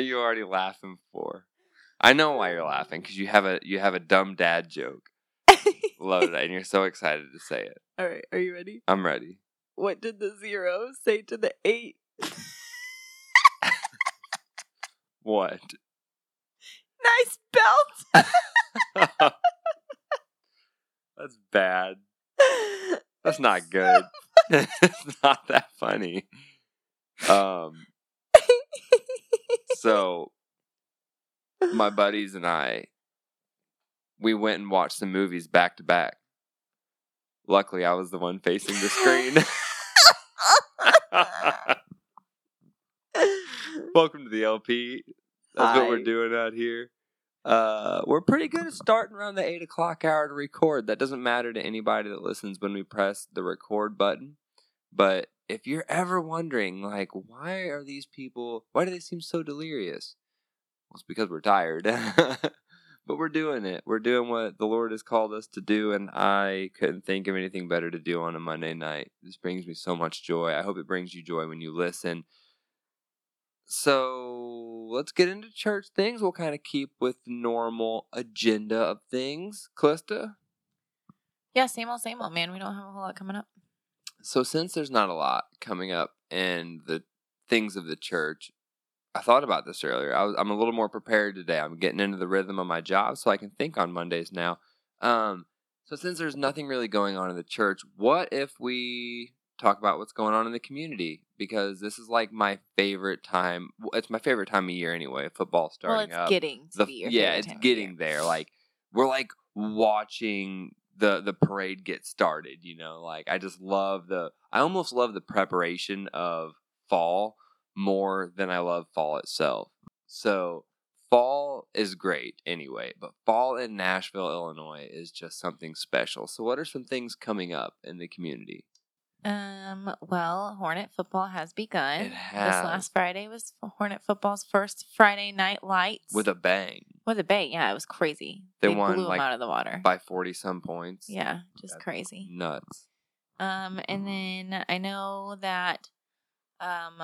are you already laughing for? I know why you're laughing because you have a you have a dumb dad joke Love loaded, and you're so excited to say it. All right, are you ready? I'm ready. What did the zero say to the eight? What? Nice belt. That's bad. That's not good. it's not that funny. Um. So, my buddies and I, we went and watched some movies back to back. Luckily, I was the one facing the screen. Welcome to the LP. That's what we're doing out here. Uh, we're pretty good at starting around the eight o'clock hour to record. That doesn't matter to anybody that listens when we press the record button. But if you're ever wondering, like, why are these people? Why do they seem so delirious? Well, it's because we're tired. but we're doing it. We're doing what the Lord has called us to do, and I couldn't think of anything better to do on a Monday night. This brings me so much joy. I hope it brings you joy when you listen. So let's get into church things. We'll kind of keep with the normal agenda of things. Calista? yeah, same old, same old, man. We don't have a whole lot coming up. So since there's not a lot coming up in the things of the church, I thought about this earlier. I was, I'm a little more prepared today. I'm getting into the rhythm of my job, so I can think on Mondays now. Um, so since there's nothing really going on in the church, what if we talk about what's going on in the community? Because this is like my favorite time. It's my favorite time of year anyway. Football starting well, it's up getting to the be your yeah, it's getting there. Like we're like watching the the parade get started. You know, like I just love the. I almost love the preparation of fall more than I love fall itself. So fall is great anyway, but fall in Nashville, Illinois is just something special. So what are some things coming up in the community? Um. Well, Hornet football has begun. It has. This last Friday was Hornet football's first Friday night lights With a bang with a bang, Yeah, it was crazy. They They, won, blew like, them out of the water. by forty some points. yeah, just That's crazy. nuts. Um, and then I know that um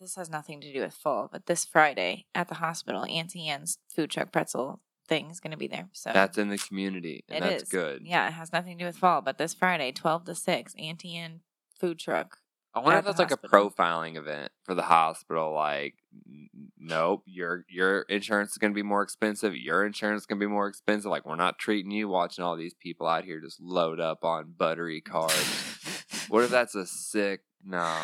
this has nothing to do with fall, but this Friday at the hospital, Auntie Anne's food truck pretzel thing is gonna be there. So That's in the community, and It that's is. good. yeah, it has nothing to do with fall, but this Friday, twelve to six, Auntie Anne food truck. I wonder if that's like a profiling event for the hospital. Like, nope, your your insurance is going to be more expensive. Your insurance is going to be more expensive. Like, we're not treating you. Watching all these people out here just load up on buttery carbs. what if that's a sick? No,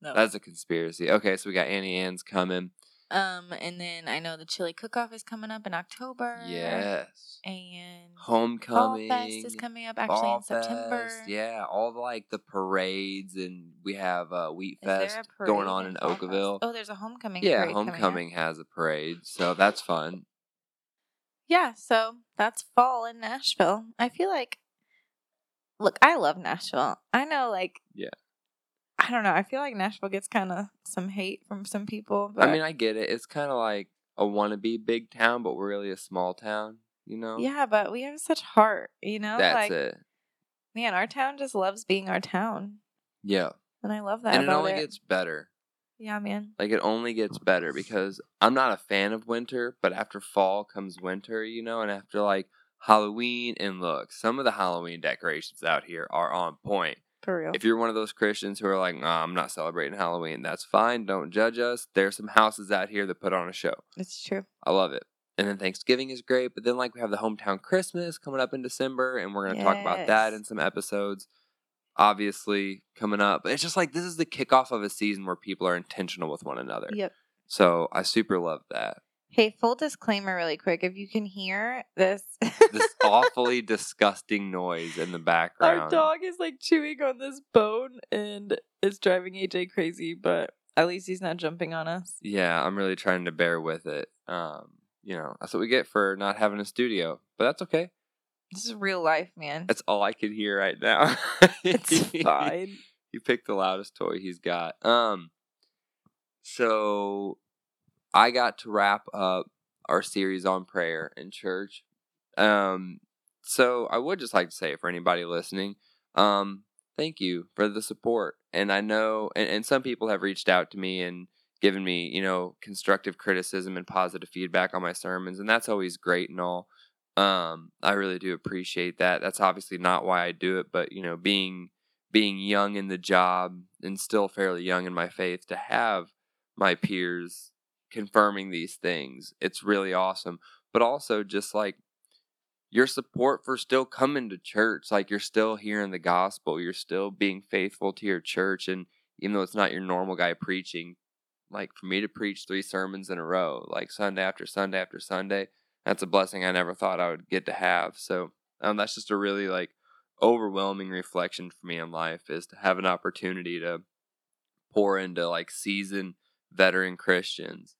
no. that's a conspiracy. Okay, so we got Annie Ann's coming. Um, and then I know the chili cook off is coming up in October. Yes, And homecoming. Fall Fest is coming up actually Fall in September. Fest, yeah, all the, like the parades, and we have uh, Wheat Is Fest going on in Fall Fest? Okawville. Oh, there's a homecoming. Yeah, parade coming up. homecoming has a parade, so that's fun. Yeah, so that's fall in Nashville. I feel like, look, I love Nashville. I know, like, Yeah. I don't know. I feel like Nashville gets kind of some hate from some people. But I mean, I get it. It's kind of like a wannabe big town, but we're really a small town. You know? yeah, but we have such heart, you know. that's like, it. man, our town just loves being our town, Yeah, and I love that and it only it. gets better. yeah, man. Like it only gets better because I'm not a fan of winter, but after fall comes winter, you know, and after like Halloween and look, some of the Halloween decorations out here are on point. For real. If you're one of those Christians who are like, nah, I'm not celebrating Halloween, that's fine. Don't judge us. There's some houses out here that put on a show. it's true. I love it. And then Thanksgiving is great, but then like we have the hometown Christmas coming up in December, and we're gonna talk about that in some episodes. Obviously coming up, but it's just like this is the kickoff of a season where people are intentional with one another. Yep. So I super love that. Hey, full disclaimer, really quick. If you can hear this, This awfully disgusting noise in the background. Our dog is like chewing on this bone and it's driving AJ crazy, but at least he's not jumping on us. Yeah, I'm really trying to bear with it. Um, you know, that's what we get for not having a studio, but that's okay. This is real life, man. That's all I can hear right now. It's fine. he picked the loudest toy he's got. Um, so I got to wrap up our series on prayer in church. Um, so I would just like to say for anybody listening, um, thank you for the support. And I know, and, and some people have reached out to me and given me, you know, constructive criticism and positive feedback on my sermons, and that's always great and all. Um, I really do appreciate that. That's obviously not why I do it, but you know, being being young in the job and still fairly young in my faith to have my peers confirming these things, it's really awesome. But also just like your support for still coming to church, like you're still hearing the gospel, you're still being faithful to your church and even though it's not your normal guy preaching, like for me to preach three sermons in a row, like Sunday after Sunday after Sunday, that's a blessing I never thought I would get to have. So um, that's just a really like overwhelming reflection for me in life is to have an opportunity to pour into like seasoned veteran Christians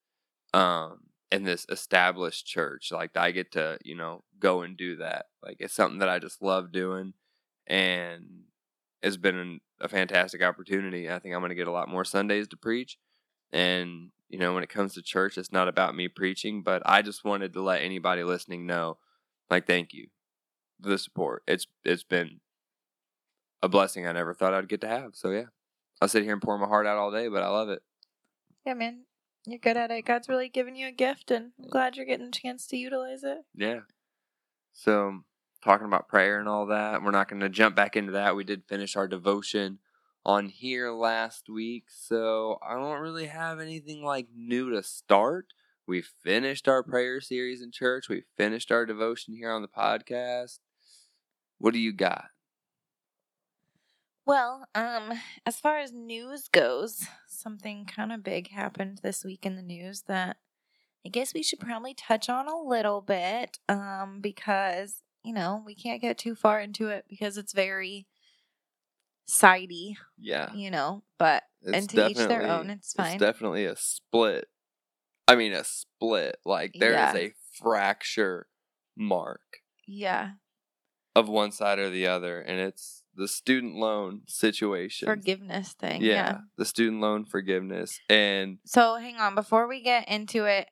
um in this established church like I get to you know go and do that like it's something that I just love doing and it's been a fantastic opportunity I think I'm going to get a lot more Sundays to preach and you know when it comes to church it's not about me preaching but I just wanted to let anybody listening know like thank you for the support. It's it's been a blessing I never thought I'd get to have. So yeah, I'll sit here and pour my heart out all day, but I love it. Yeah, man. You're good at it. God's really given you a gift, and I'm glad you're getting a chance to utilize it. Yeah. So talking about prayer and all that, we're not going to jump back into that. We did finish our devotion on here last week, so I don't really have anything like new to start. We finished our prayer series in church. We finished our devotion here on the podcast. What do you got? Well, um, as far as news goes, something kind of big happened this week in the news that I guess we should probably touch on a little bit, um, because you know we can't get too far into it because it's very sidey. Yeah, you know, but it's and to each their own. It's fine. It's definitely a split. I mean, a split. Like there yeah. is a fracture mark. Yeah. Of one side or the other, and it's the student loan situation. Forgiveness thing yeah, yeah, the student loan forgiveness and so hang on before we get into it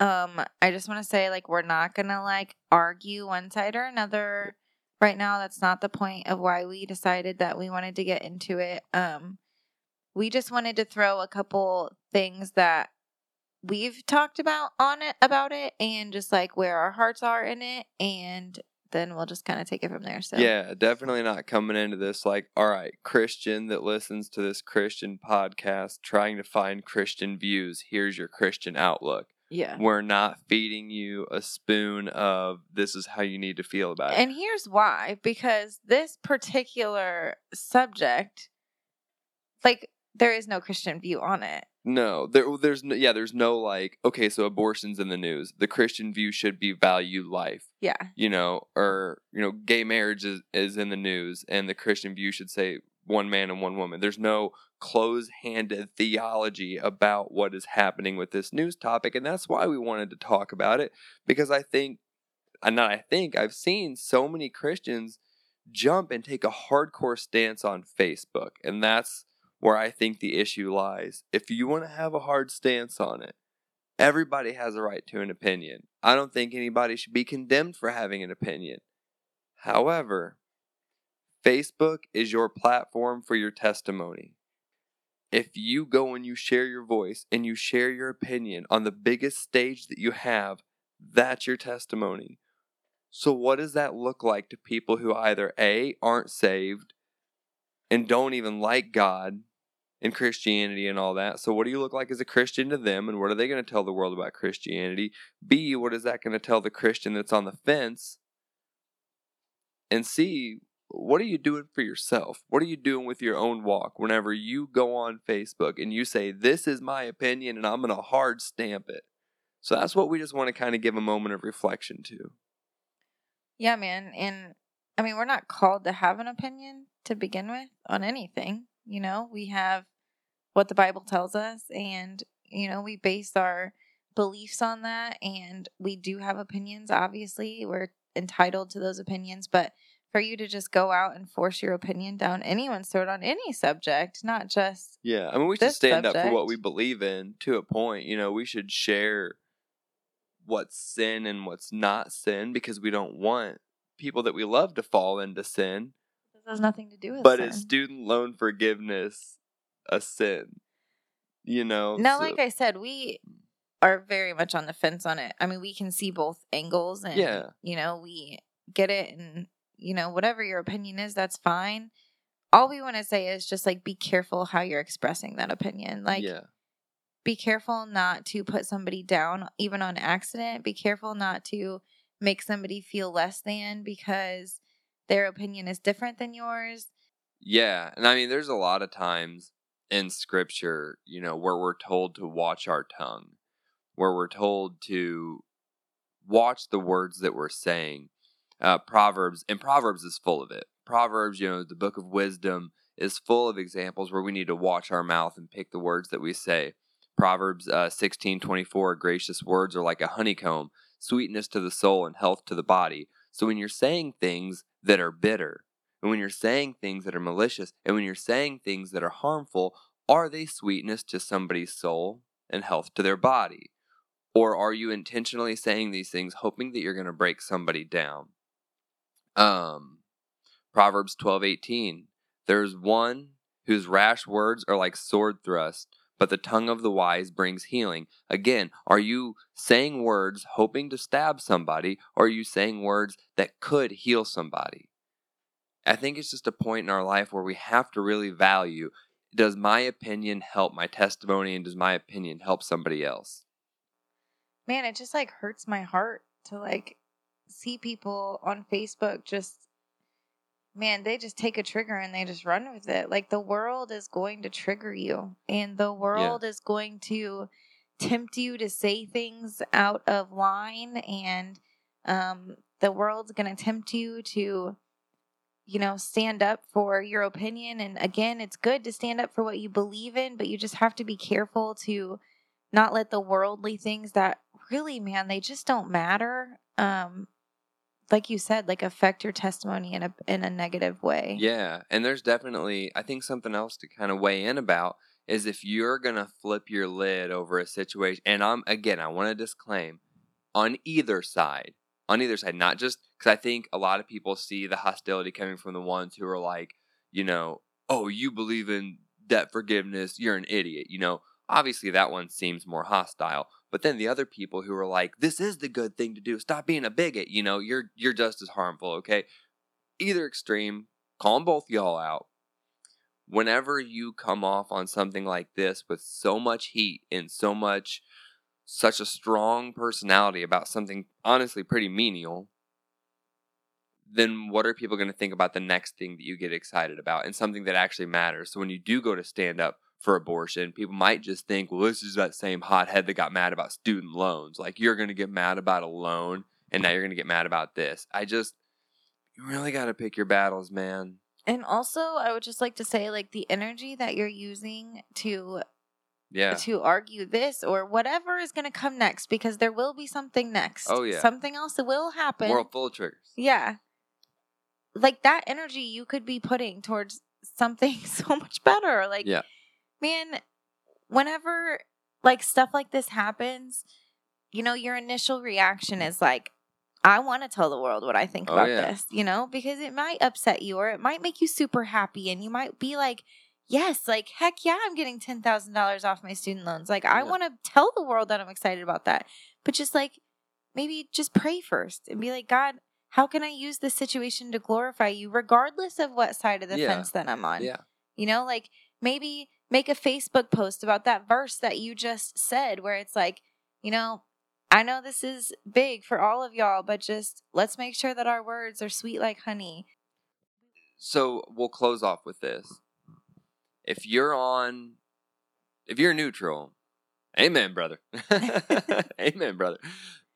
um i just want to say like we're not gonna like argue one side or another right now. That's not the point of why we decided that we wanted to get into it. Um we just wanted to throw a couple things that we've talked about on it about it and just like where our hearts are in it and then we'll just kind of take it from there. So yeah, definitely not coming into this like, all right, Christian that listens to this Christian podcast, trying to find Christian views. Here's your Christian outlook. Yeah, we're not feeding you a spoon of this is how you need to feel about it. And here's why: because this particular subject, like, there is no Christian view on it. No, there, there's no, yeah, there's no like, okay, so abortion's in the news. The Christian view should be value life. Yeah. You know, or, you know, gay marriage is, is in the news and the Christian view should say one man and one woman. There's no close handed theology about what is happening with this news topic. And that's why we wanted to talk about it because I think, and not I think, I've seen so many Christians jump and take a hardcore stance on Facebook. And that's, where I think the issue lies. If you want to have a hard stance on it, everybody has a right to an opinion. I don't think anybody should be condemned for having an opinion. However, Facebook is your platform for your testimony. If you go and you share your voice and you share your opinion on the biggest stage that you have, that's your testimony. So, what does that look like to people who either A, aren't saved and don't even like God, in Christianity and all that. So, what do you look like as a Christian to them, and what are they going to tell the world about Christianity? B, what is that going to tell the Christian that's on the fence? And C, what are you doing for yourself? What are you doing with your own walk whenever you go on Facebook and you say, This is my opinion, and I'm going to hard stamp it? So, that's what we just want to kind of give a moment of reflection to. Yeah, man. And I mean, we're not called to have an opinion to begin with on anything. You know, we have what the Bible tells us, and, you know, we base our beliefs on that. And we do have opinions, obviously. We're entitled to those opinions, but for you to just go out and force your opinion down anyone's throat on any subject, not just yeah. I mean, we should stand subject. up for what we believe in to a point. You know, we should share what's sin and what's not sin because we don't want people that we love to fall into sin has nothing to do with but sin. is student loan forgiveness a sin? You know? No, so- like I said, we are very much on the fence on it. I mean, we can see both angles and Yeah. you know, we get it and you know, whatever your opinion is, that's fine. All we want to say is just like be careful how you're expressing that opinion. Like yeah. be careful not to put somebody down even on accident. Be careful not to make somebody feel less than because their opinion is different than yours. Yeah, and I mean, there's a lot of times in scripture, you know, where we're told to watch our tongue, where we're told to watch the words that we're saying. Uh, Proverbs, and Proverbs is full of it. Proverbs, you know, the book of wisdom is full of examples where we need to watch our mouth and pick the words that we say. Proverbs uh, 16 24, gracious words are like a honeycomb, sweetness to the soul and health to the body. So when you're saying things that are bitter, and when you're saying things that are malicious, and when you're saying things that are harmful, are they sweetness to somebody's soul and health to their body? Or are you intentionally saying these things hoping that you're going to break somebody down? Um, Proverbs 12:18 There's one whose rash words are like sword thrusts, but the tongue of the wise brings healing. Again, are you saying words hoping to stab somebody, or are you saying words that could heal somebody? I think it's just a point in our life where we have to really value does my opinion help my testimony and does my opinion help somebody else? Man, it just like hurts my heart to like see people on Facebook just man, they just take a trigger and they just run with it. Like the world is going to trigger you and the world is going to tempt you to say things out of line and um the world's going to tempt you to you know stand up for your opinion and again it's good to stand up for what you believe in but you just have to be careful to not let the worldly things that really man they just don't matter um like you said like affect your testimony in a in a negative way Yeah, and there's definitely I think something else to kind of weigh in about is if you're gonna flip your lid over a situation, and I'm again I want to disclaim on either side, on either side, not just because I think a lot of people see the hostility coming from the ones who are like, you know, oh you believe in debt forgiveness, you're an idiot, you know. Obviously, that one seems more hostile. But then the other people who are like, "This is the good thing to do. Stop being a bigot." You know, you're you're just as harmful. Okay, either extreme, call 'em both y'all out. Whenever you come off on something like this with so much heat and so much, such a strong personality about something honestly pretty menial, then what are people going to think about the next thing that you get excited about and something that actually matters? So when you do go to stand up for abortion, people might just think, well, this is that same hothead that got mad about student loans. Like you're going to get mad about a loan and now you're going to get mad about this. I just, you really got to pick your battles, man. and also i would just like to say like the energy that you're using to Yeah. to argue this or whatever is going to come next because there will be something next Oh, yeah. something else that will happen World full of triggers. Yeah. Like that energy you could be putting towards something so much better. Like, Yeah. Man, whenever like stuff like this happens, you know, your initial reaction is like, I want to tell the world what I think Oh, about yeah. this, you know, because it might upset you or it might make you super happy and you might be like, yes, like, heck yeah, I'm getting $10,000 off my student loans. Like, I want to tell the world that I'm excited about that. But just like, maybe just pray first and be like, God, how can I use this situation to glorify you, regardless of what side of the Yeah. fence that I'm on? Yeah. You know, like maybe make a Facebook post about that verse that you just said, where it's like, you know, I know this is big for all of y'all, but just let's make sure that our words are sweet like honey. So we'll close off with this. If you're on, if you're neutral, amen, brother. amen, brother.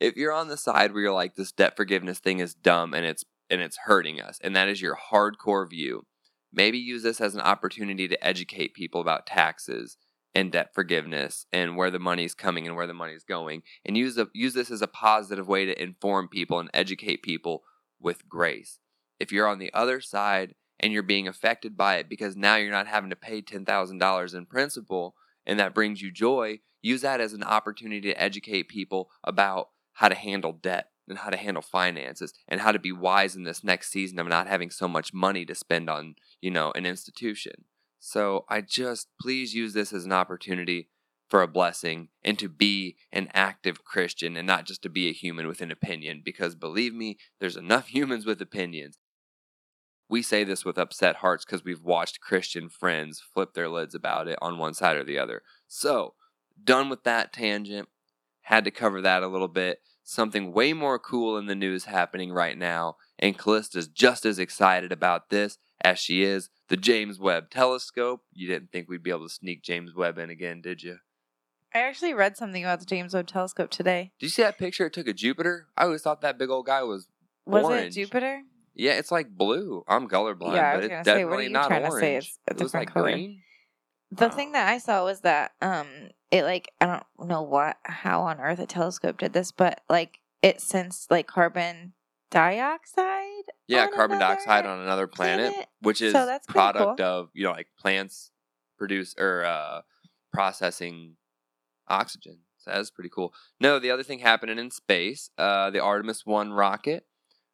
If you're on the side where you're like, this debt forgiveness thing is dumb and it's and it's hurting us, and that is your hardcore view, maybe use this as an opportunity to educate people about taxes and debt forgiveness and where the money's coming and where the money's going, and use use this as a positive way to inform people and educate people with grace. If you're on the other side and you're being affected by it because now you're not having to pay $10,000 in principal and that brings you joy, use that as an opportunity to educate people about how to handle debt and how to handle finances and how to be wise in this next season of not having so much money to spend on, you know, an institution. So I just please use this as an opportunity for a blessing and to be an active Christian and not just to be a human with an opinion because believe me, there's enough humans with opinions. We say this with upset hearts because we've watched Christian friends flip their lids about it on one side or the other. So, done with that tangent. Had to cover that a little bit. Something way more cool in the news happening right now, and Callista's just as excited about this as she is the James Webb Telescope. You didn't think we'd be able to sneak James Webb in again, did you? I actually read something about the James Webb Telescope today. Did you see that picture it took of Jupiter? I always thought that big old guy was Was Orange. it Jupiter? yeah, it's like blue. I'm colorblind, Yeah, I but it's gonna say, what are you not trying to say? It's a it was different like color. green. The thing that I saw was that um it like I don't know what how on earth a telescope did this, but like it sensed like carbon dioxide. Yeah, carbon dioxide on another planet, planet. which is So that's product cool. of you know like plants produce or uh, processing oxygen. So that's pretty cool. No, the other thing happening in space, uh, the Artemis One rocket.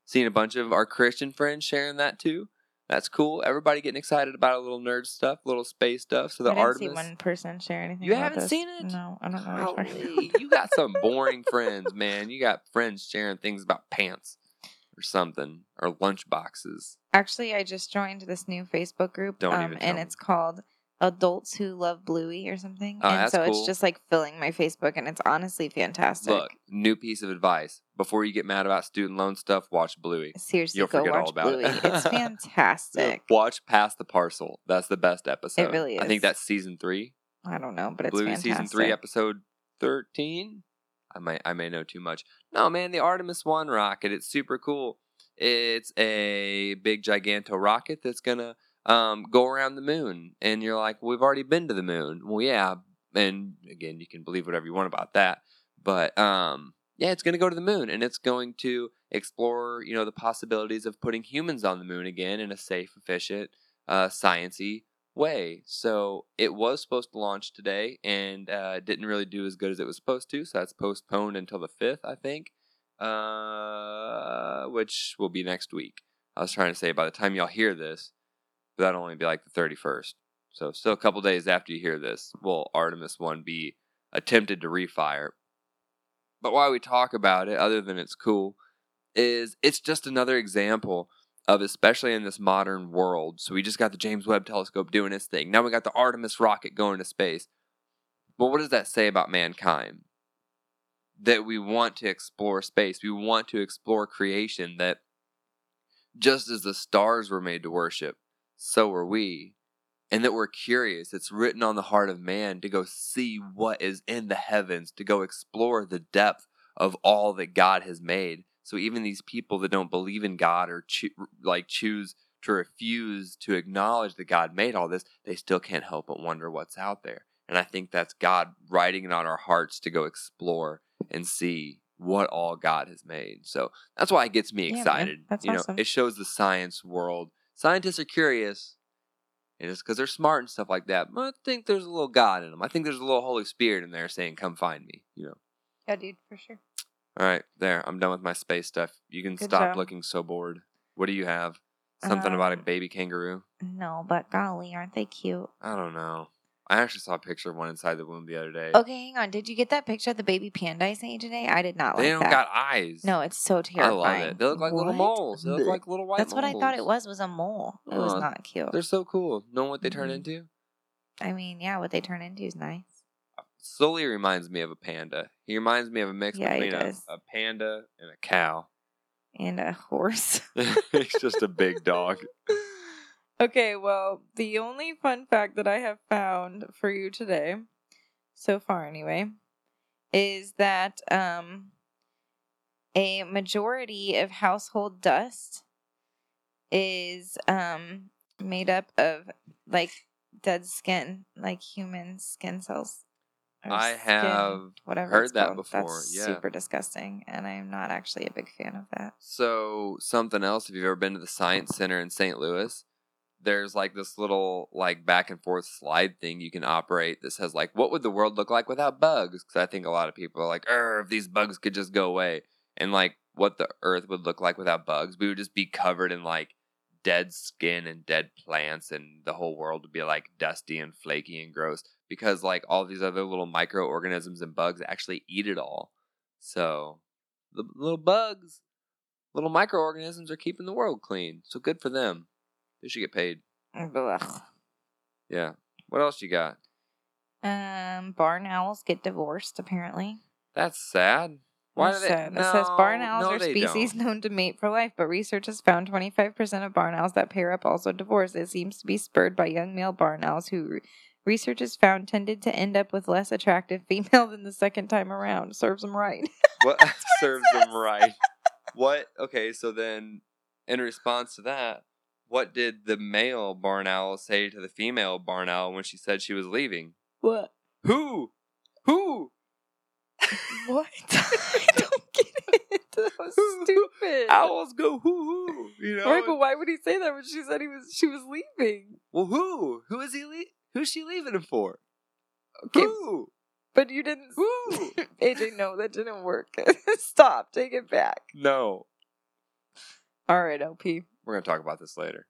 Seeing a bunch of our Christian friends sharing that too. That's cool. Everybody getting excited about a little nerd stuff, little space stuff. So the I didn't Artemis. see one person share anything. You haven't this. seen it? No, I don't know. Golly, you got some boring friends, man. You got friends sharing things about pants or something or lunch boxes. Actually, I just joined this new Facebook group, Don't um, even and me. it's called Adults Who Love Bluey or something. Oh, and that's so cool. it's just like filling my Facebook, and it's honestly fantastic. Look, new piece of advice. Before you get mad about student loan stuff, watch Bluey. Seriously, You'll go forget all watch about Bluey. it. it's fantastic. Watch Pass the Parcel. That's the best episode. It really is. I think that's season three. I don't know, but it's Bluey fantastic. season three, episode thirteen. I might I may know too much. No, man, the Artemis One rocket. It's super cool. It's a big giganto rocket that's gonna um, go around the moon, and you're like, we've already been to the moon. Well, yeah, and again, you can believe whatever you want about that, but um, yeah, it's gonna go to the moon, and it's going to explore, you know, the possibilities of putting humans on the moon again in a safe, efficient, uh, sciency way. So it was supposed to launch today and uh, didn't really do as good as it was supposed to. So that's postponed until the 5th, I think, uh, which will be next week. I was trying to say by the time y'all hear this, that'll only be like the 31st. So still a couple days after you hear this, will Artemis 1 be attempted to refire. But why we talk about it, other than it's cool, is it's just another example of especially in this modern world. So we just got the James Webb Telescope doing its thing. Now we got the Artemis rocket going to space. But what does that say about mankind? That we want to explore space. We want to explore creation. That just as the stars were made to worship, so are we. And that we're curious. It's written on the heart of man to go see what is in the heavens, to go explore the depth of all that God has made. So even these people that don't believe in God or choo- like choose to refuse to acknowledge that God made all this, they still can't help but wonder what's out there. And I think that's God writing it on our hearts to go explore and see what all God has made. So that's why it gets me Yeah, excited. That's you know, awesome. it shows the science world. Scientists are curious. And it's because they're smart and stuff like that. But I think there's a little God in them. I think there's a little Holy Spirit in there saying, "Come find me." You know. Yeah, dude, for sure. All right, there. I'm done with my space stuff. You can Good stop job. looking so bored. What do you have? Something about a Um, baby kangaroo? No, but golly, aren't they cute? I don't know. I actually saw a picture of one inside the womb the other day. Okay, hang on. Did you get that picture of the baby panda I sent you today? I did not like it. they like don't that. got eyes. no, it's so terrifying. I love it. They look like little What? moles. They look like little white. That's what I thought it was. Was a mole. It was Oh, not cute. They're so cool. Know what they turn Mhm. into? I mean, yeah, what they turn into is nice. Sully reminds me of a panda. He reminds me of a mix Yeah, he between a, does. a panda and a cow. And a horse. He's just a big dog. okay, well, the only fun fact that I have found for you today, so far anyway, is that um a majority of household dust is um made up of like dead skin, like human skin cells. I skin, have whatever heard that before, That's yeah. super disgusting, and I'm not actually a big fan of that. So something else, if you've ever been to the Science Center in St. Louis, there's like this little like back and forth slide thing you can operate that says like, what would the world look like without bugs? Because I think a lot of people are like, er, if these bugs could just go away. And like what the earth would look like without bugs. We would just be covered in like dead skin and dead plants and the whole world would be like dusty and flaky and gross because like all these other little microorganisms and bugs actually eat it all. So the little bugs, little microorganisms are keeping the world clean. So good for them. They should get paid. Yeah. What else you got? Um, barn owls get divorced. Apparently, That's sad. Why do they? sad. it says barn owls no, are species don't. known to mate for life, but research has found 25% of barn owls that pair up also divorce. It seems to be spurred by young male barn owls who re- research has found tended to end up with less attractive female than the second time around. Serves them right. What what serves them right? What? Okay, so then, in response to that, what did the male barn owl say to the female barn owl when she said she was leaving? What? Who? Who? What? I don't get it. That was stupid. Owls go who who? You know? Right, but why would he say that when she said he was she was leaving? well, who? Who is he? Le- who's she leaving him for? Okay, Who? but you didn't. Who? AJ, no, that didn't work. Stop. Take it back. No. All right, LP. We're gonna talk about this later.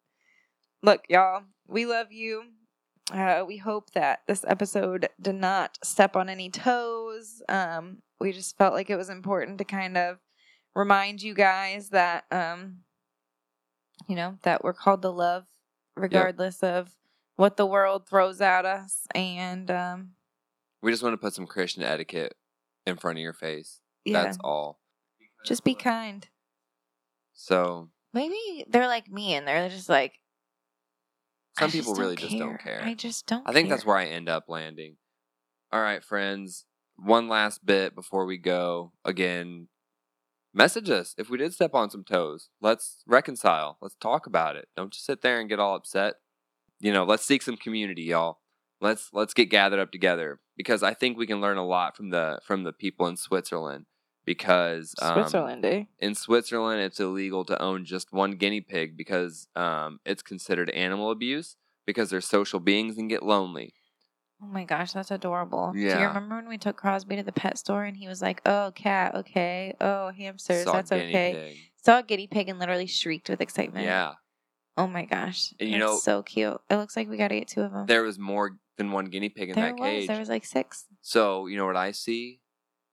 Look, y'all, we love you. Uh, we hope that this episode did not step on any toes. Um, we just felt like it was important to kind of remind you guys that, um, you know, that we're called to love regardless of what the world throws at us. And um, We just want to put some Christian etiquette in front of your face. yeah, That's all. just be kind. So Maybe they're like me and they're just like, some just people really don't just don't care. I just don't. I think that's where I end up landing. All right, friends. One last bit before we go. Again, message us if we did step on some toes. Let's reconcile. Let's talk about it. Don't just sit there and get all upset. You know, let's seek some community, y'all. Let's let's get gathered up together because I think we can learn a lot from the from the people in Switzerland. Because um, Switzerland, eh? in Switzerland, it's illegal to own just one guinea pig because um, it's considered animal abuse because they're social beings and get lonely. Oh my gosh, that's adorable. Yeah. Do you Yeah. remember when we took Crosby to the pet store and he was like, "Oh, cat, okay. Oh, hamsters, Saw that's okay." pig. Saw a guinea pig and literally shrieked with excitement. Yeah, Oh my gosh. And you that's know- so cute. It looks like we got to get two of them. there was more than one guinea pig in there that was. cage. There was like six. So you know what I see?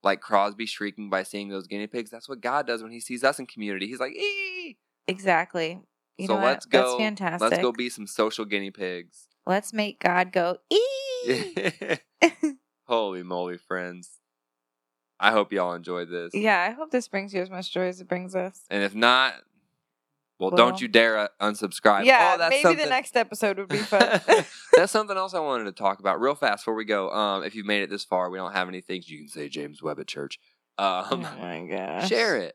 Like Crosby shrieking by seeing those guinea pigs. That's what God does when He sees us in community. He's like, "Ee!" Exactly. You so know let's what? go. That's fantastic. Let's go be some social guinea pigs. Let's make God go. Ee! Holy moly, friends! I hope y'all enjoyed this. yeah, I hope this brings you as much joy as it brings us. And if not, well, Well- don't you dare uh, unsubscribe. yeah, oh, that's maybe something, the next episode would be fun. that's something else I wanted to talk about real fast before we go. Um, if you've made it this far, we don't have any things you can say James Webb at church. oh Um, my gosh. share it,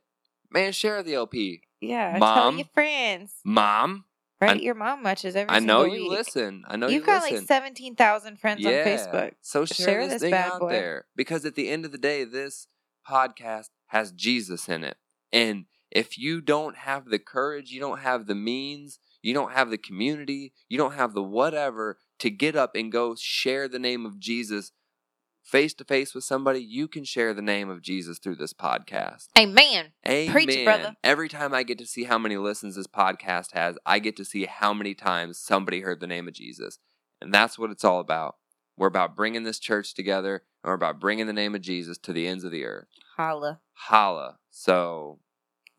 man. Share the LP, Yeah, tell Mom? your friends. mom. Write your mom watches every I know you week. listen. I know You've you got listen. like 17,000 friends yeah. on Facebook. So share, Share this, this thing bad out boy. there because at the end of the day, this podcast has Jesus in it, and if you don't have the courage, you don't have the means, you don't have the community, you don't have the whatever to get up and go share the name of Jesus face to face with somebody, you can share the name of Jesus through this podcast. Amen. Amen. Preach brother. Every time I get to see how many listens this podcast has, I get to see how many times somebody heard the name of Jesus. And that's what it's all about. We're about bringing this church together, and we're about bringing the name of Jesus to the ends of the earth. Holla. Holla. So,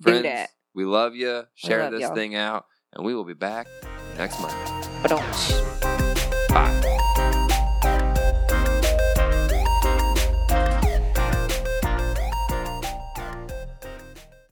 friends, we love you. Share love this y'all. thing out, and we will be back next Monday. Don't.